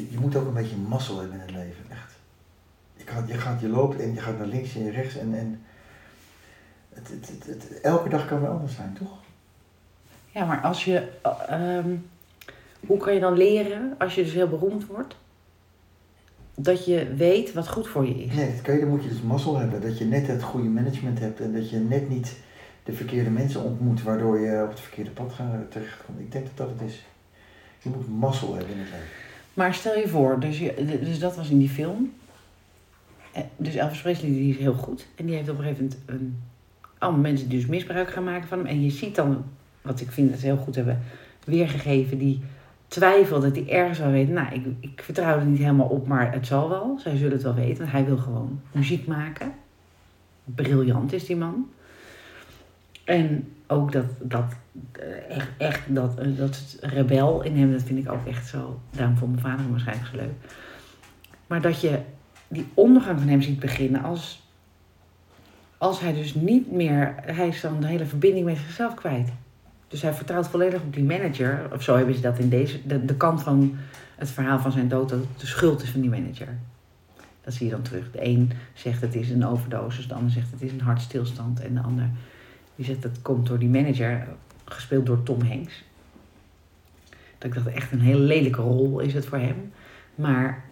je, je moet ook een beetje mazzel hebben in het leven, echt. Je, gaat, je, gaat, je loopt en je gaat naar links en rechts en, en het, het, het, elke dag kan weer anders zijn, toch? Ja, maar als je... eh, ehm, hoe kan je dan leren, als je dus heel beroemd wordt... dat je weet wat goed voor je is? Nee, dat kan je, dan moet je dus mazzel hebben. Dat je net het goede management hebt en dat je net niet de verkeerde mensen ontmoet, waardoor je op het verkeerde pad terechtkomt. Ik denk dat dat het is. Je moet mazzel hebben in het leven. Maar stel je voor, dus, dus dat was in die film. Eh, Dus Elvis Presley die is heel goed. En die heeft op een gegeven moment een, allemaal mensen die dus misbruik gaan maken van hem. En je ziet dan, wat ik vind dat ze heel goed hebben weergegeven, die twijfel dat hij ergens wel weet. Nou, ik, ik vertrouw er niet helemaal op, maar het zal wel. Zij zullen het wel weten, want hij wil gewoon muziek maken. Briljant is die man. En ook dat, dat eh, echt, echt dat, eh, dat rebel in hem, dat vind ik ook echt zo. Daarom vond mijn vader hem waarschijnlijk zo leuk. Maar dat je die ondergang van hem ziet beginnen als, als hij dus niet meer, hij is dan de hele verbinding met zichzelf kwijt. Dus hij vertrouwt volledig op die manager, of zo hebben ze dat in deze, de, de kant van het verhaal van zijn dood, dat het de schuld is van die manager. Dat zie je dan terug. De een zegt het is een overdosis, de ander zegt het is een hartstilstand en de ander die zegt dat komt door die manager, gespeeld door Tom Hanks. Dat ik dacht echt een hele lelijke rol is het voor hem. Maar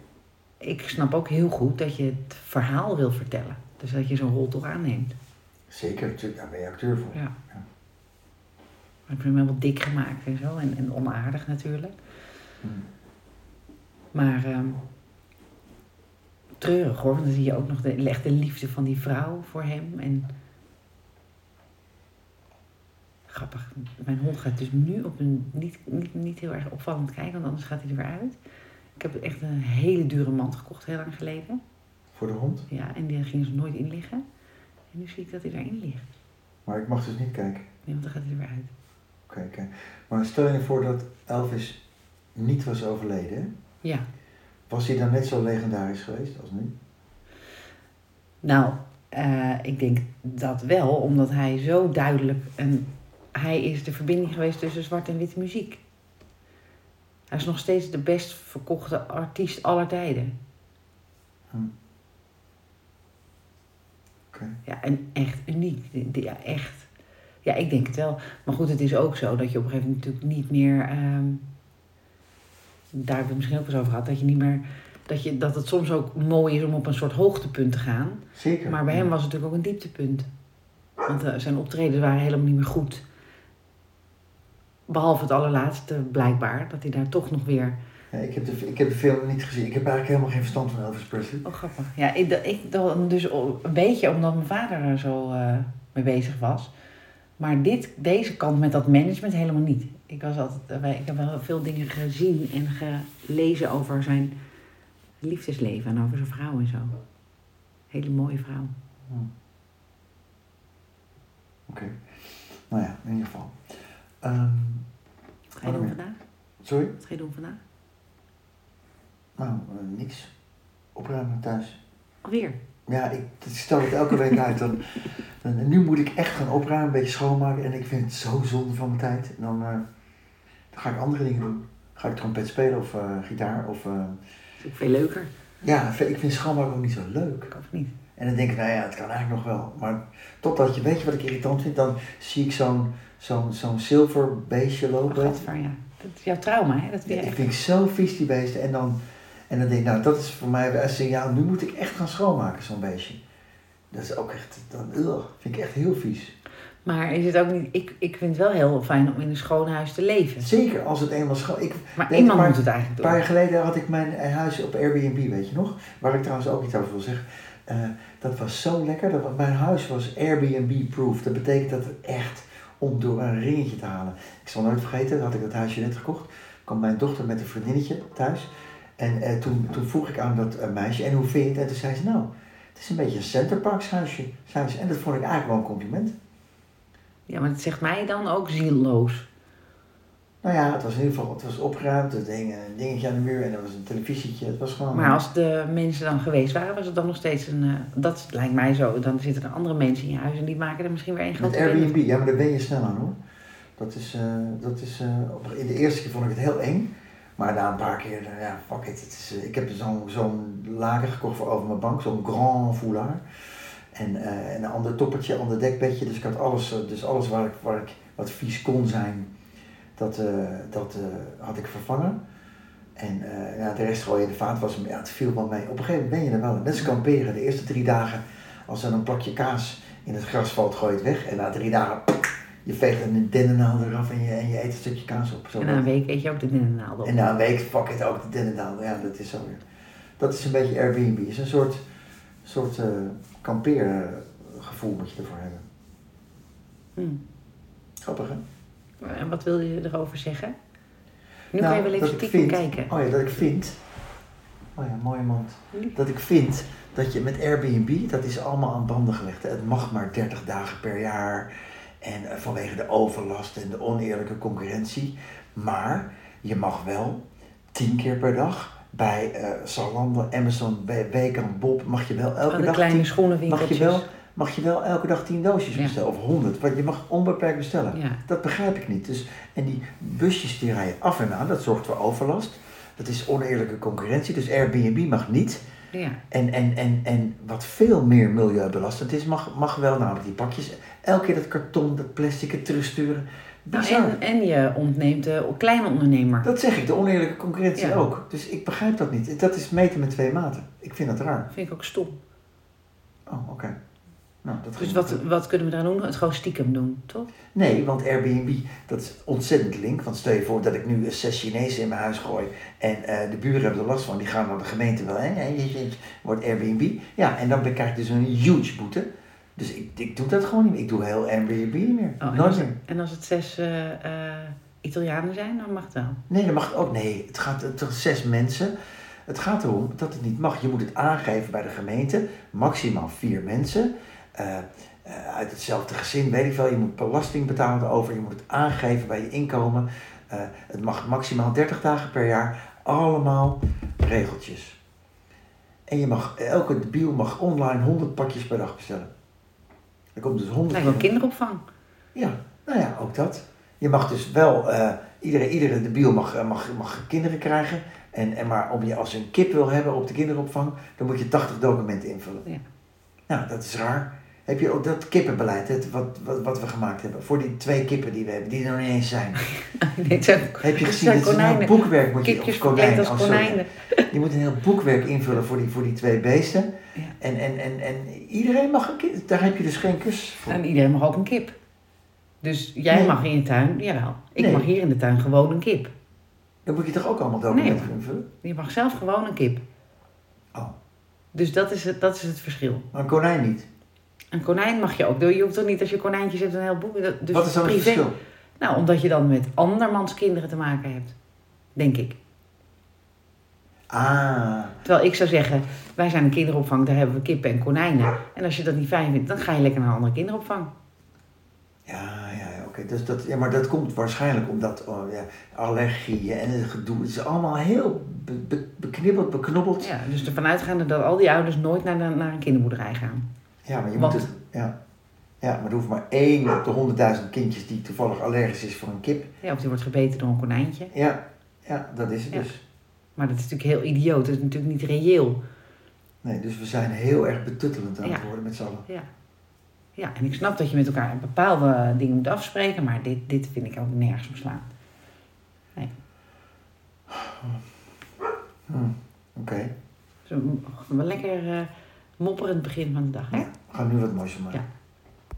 ik snap ook heel goed dat je het verhaal wil vertellen. Dus dat je zo'n rol toch aanneemt. Zeker, natuurlijk, daar ben je acteur voor. Ja. Ik heb hem helemaal dik gemaakt en zo. En, en onaardig natuurlijk. Hmm. Maar ehm, treurig hoor. Want dan zie je ook nog de, echt de liefde van die vrouw voor hem. En grappig. Mijn hond gaat dus nu op een niet, niet, niet heel erg opvallend kijken. Want anders gaat hij er weer uit. Ik heb echt een hele dure mand gekocht heel lang geleden. Voor de hond. Ja, en die ging ze nooit in liggen. En nu zie ik dat hij daarin ligt. Maar ik mag dus niet kijken. Nee, want dan gaat hij er weer uit. Oké, oké. Maar stel je voor dat Elvis niet was overleden. hè? Ja. Was hij dan net zo legendarisch geweest als nu? Nou, eh, ik denk dat wel, omdat hij zo duidelijk een. Hij is de verbinding geweest tussen zwart en witte muziek. Hij is nog steeds de best verkochte artiest aller tijden. Hm. Ja, en echt uniek. Ja, echt. Ja, ik denk het wel. Maar goed, het is ook zo dat je op een gegeven moment natuurlijk niet meer. ehm, daar hebben we het misschien ook eens over gehad. Dat je niet meer. Dat, je, dat het soms ook mooi is om op een soort hoogtepunt te gaan. Zeker. Maar bij hem was het natuurlijk ook een dieptepunt. Want eh, zijn optreden waren helemaal niet meer goed. Behalve het allerlaatste, blijkbaar. Dat hij daar toch nog weer... Ja, ik, heb de, ik heb de film niet gezien. Ik heb eigenlijk helemaal geen verstand van Elvis Presley. Oh, grappig. Ja, ik, ik dan dus een beetje omdat mijn vader er zo eh, mee bezig was. Maar dit, deze kant met dat management helemaal niet. Ik, was altijd, eh, ik heb wel veel dingen gezien en gelezen over zijn liefdesleven en over zijn vrouw en zo. Hele mooie vrouw. Hm. Oké. Nou ja, in ieder geval. Ehm, Wat ga je doen Wanneer? vandaag? Sorry? Wat ga je doen vandaag? Nou, eh, niks. Opruimen thuis. Alweer. Ja, ik, ik stel het elke week uit. Dan, dan, nu moet ik echt gaan opruimen, een beetje schoonmaken. En ik vind het zo zonde van mijn tijd. En dan, eh, dan ga ik andere dingen doen. Ga ik trompet spelen of eh, gitaar. Of, eh, is ook veel leuker. ja, ik vind schoonmaken ook niet zo leuk. Of niet? En dan denk ik, nou ja, het kan eigenlijk nog wel. Maar totdat je, weet je wat ik irritant vind? Dan zie ik zo'n zo'n zo'n zilver beestje lopen. Ja. Dat is jouw trauma, hè? Dat Ja, ik vind zo vies, die beesten. En dan, en dan denk ik, nou, dat is voor mij een signaal. Nu moet ik echt gaan schoonmaken, zo'n beestje. Dat is ook echt, dan, ugh, vind ik echt heel vies. Maar is het ook niet... Ik, ik vind het wel heel fijn om in een schoon huis te leven. Zeker als het eenmaal schoon... Ik, Maar iemand moet het eigenlijk een paar doen. jaar geleden had ik mijn eh, huis op Airbnb, weet je nog? Waar ik trouwens ook iets over wil zeggen. Eh, dat was zo lekker. Dat, mijn huis was Airbnb-proof. Dat betekent dat het echt om door een ringetje te halen. Ik zal nooit vergeten, had ik dat huisje net gekocht. kwam mijn dochter met een vriendinnetje thuis. En eh, toen, toen vroeg ik aan dat eh, meisje, en hoe vind je het? En toen zei ze, nou, het is een beetje een Centerparks huisje. Zei ze. En dat vond ik eigenlijk wel een compliment. Ja, maar het zegt mij dan ook zielloos. Nou ja, het was in ieder geval, het was opgeruimd. Er hing een dingetje aan de muur en er was een televisietje. Het was gewoon... Maar als de mensen dan geweest waren, was het dan nog steeds een... eh, dat lijkt mij zo. Dan zitten er andere mensen in je huis en die maken er misschien weer een Met grote Airbnb, ja, maar daar ben je snel aan hoor. Dat is, eh, dat is, eh, op- in de eerste keer vond ik het heel eng. Maar na een paar keer, ja, fuck it. Het is, ik heb zo'n zo'n laken gekocht voor over mijn bank, zo'n grand foulard. En een ander toppertje, ander dekbedje. Dus ik had alles, dus alles waar ik, waar ik wat vies kon zijn, dat, eh, dat eh, had ik vervangen. En eh, ja, de rest gooi je in de vaatwas. Maar ja, het viel wel mee. Op een gegeven moment ben je er wel. Als kamperen. De eerste drie dagen, als er een plakje kaas in het gras valt, gooi je het weg. En na drie dagen, je veegt een dennennaal eraf en je, en je eet een stukje kaas op. Zo En na een week eet je ook de dennennaald op. en na een week, fuck it, ook de dennennaal. Ja, dat is zo weer. Dat is een beetje Airbnb. Het is een soort, soort eh kampeergevoel moet je ervoor hebben. Hm. Grappig, hè? En wat wil je erover zeggen? Nu Nou, kan je wel even stiekem kijken. Oh ja, dat ik vind. Oh ja, mooie mand. Dat ik vind dat je met Airbnb, dat is allemaal aan banden gelegd. hè. Het mag maar 30 dagen per jaar. En eh, vanwege de overlast en de oneerlijke concurrentie. Maar je mag wel 10 keer per dag bij eh Zalando, Amazon, bij Weekend, Bob, mag je wel elke dag kleine 10 schoenenwinkeltjes. mag je wel, mag je wel elke dag 10 doosjes Ja. bestellen. Of 100. Want je mag onbeperkt bestellen. Ja. Dat begrijp ik niet. Dus, en die busjes die rijden af en aan, dat zorgt voor overlast. Dat is oneerlijke concurrentie, dus Airbnb mag niet. Ja. En, en, en, en wat veel meer milieubelastend is, mag, mag wel namelijk die pakjes. Elke keer dat karton, dat plastic, het terugsturen. Nou, Bizar. en, en je ontneemt de kleine ondernemer. Dat zeg ik, de oneerlijke concurrentie Ja. ook. Dus ik begrijp dat niet. Dat is meten met twee maten. Ik vind dat raar. vind ik ook stom. Oh, oké. Nou, dat Dus wat, niet. wat kunnen we daar doen? Het gewoon stiekem doen, toch? Nee, want Airbnb, dat is ontzettend link. Want stel je voor dat ik nu zes Chinezen in mijn huis gooi en eh, de buren hebben er last van. Die gaan naar de gemeente wel, hè, je- wordt Airbnb. Ja, en dan krijg ik dus een huge boete. Dus ik, ik doe dat gewoon niet meer. Ik doe heel Airbnb niet meer. Oh, en, als, meer. en als het zes eh, eh, Italianen zijn, dan mag het wel. Nee, dat mag ook. Nee, het gaat zijn zes mensen. Het gaat erom dat het niet mag. Je moet het aangeven bij de gemeente. Maximaal vier mensen. Eh, eh, uit hetzelfde gezin, weet ik wel. Je moet belasting betalen erover. Je moet het aangeven bij je inkomen. Eh, het mag maximaal 30 dagen per jaar. Allemaal regeltjes. En je mag, elke debiel mag online 100 pakjes per dag bestellen. Er komt dus 100 Lijkt wel kinderopvang. ja, nou ja, ook dat. Je mag dus wel, iedere, iedere debiel mag, mag, mag kinderen krijgen. En, en maar om je als een kip wil hebben op de kinderopvang, dan moet je 80 documenten invullen. Ja. Nou, dat is raar. Heb je ook dat kippenbeleid, het, wat, wat, wat we gemaakt hebben, voor die twee kippen die we hebben, die er nog niet eens zijn. Nee, zijn, Heb je gezien, dat is een heel boekwerk moet je, of konijn, als konijnen. Je moet een heel boekwerk invullen voor die, voor die twee beesten. Ja. En, en, en, en iedereen mag een kip, daar heb je dus geen kus voor. En iedereen mag ook een kip. Dus jij Nee. mag in je tuin, jawel. Ik Nee. mag hier in de tuin gewoon een kip. Dan moet je toch ook allemaal documenten Nee. invullen? Je mag zelf gewoon een kip. Oh, Dus dat is het, dat is het verschil. maar een konijn niet. Een konijn mag je ook. Je hoeft toch niet als je konijntjes hebt een heel boek. Dus Wat is dan het privé- verschil? Nou, omdat je dan met andermans kinderen te maken hebt. Denk ik. Ah, Terwijl ik zou zeggen, wij zijn een kinderopvang, daar hebben we kippen en konijnen. En als je dat niet fijn vindt, dan ga je lekker naar een andere kinderopvang. ja, ja, ja oké. Dus dat, ja, maar dat komt waarschijnlijk omdat oh, ja, allergieën en het gedoe. Het is allemaal heel be, be- beknibbeld, beknobbeld. Ja, dus ervan uitgaande dat al die ouders nooit naar, naar een kinderboerderij gaan. Maar je Want- moet het. Ja. ja, maar er hoeft maar één op de honderdduizend kindjes die toevallig allergisch is voor een kip. Ja, of die wordt gebeten door een konijntje. Ja, ja dat is het Ja. dus. Maar dat is natuurlijk heel idioot. Dat is natuurlijk niet reëel. Nee, dus we zijn heel erg betuttelend aan het Ja. worden met z'n allen. Ja. Ja, en ik snap dat je met elkaar bepaalde dingen moet afspreken, maar dit, dit vind ik ook nergens om slaan. Hm, Oké, Dus een, een lekker eh, mopperend begin van de dag, hè? we gaan nu wat moois maken. Ja.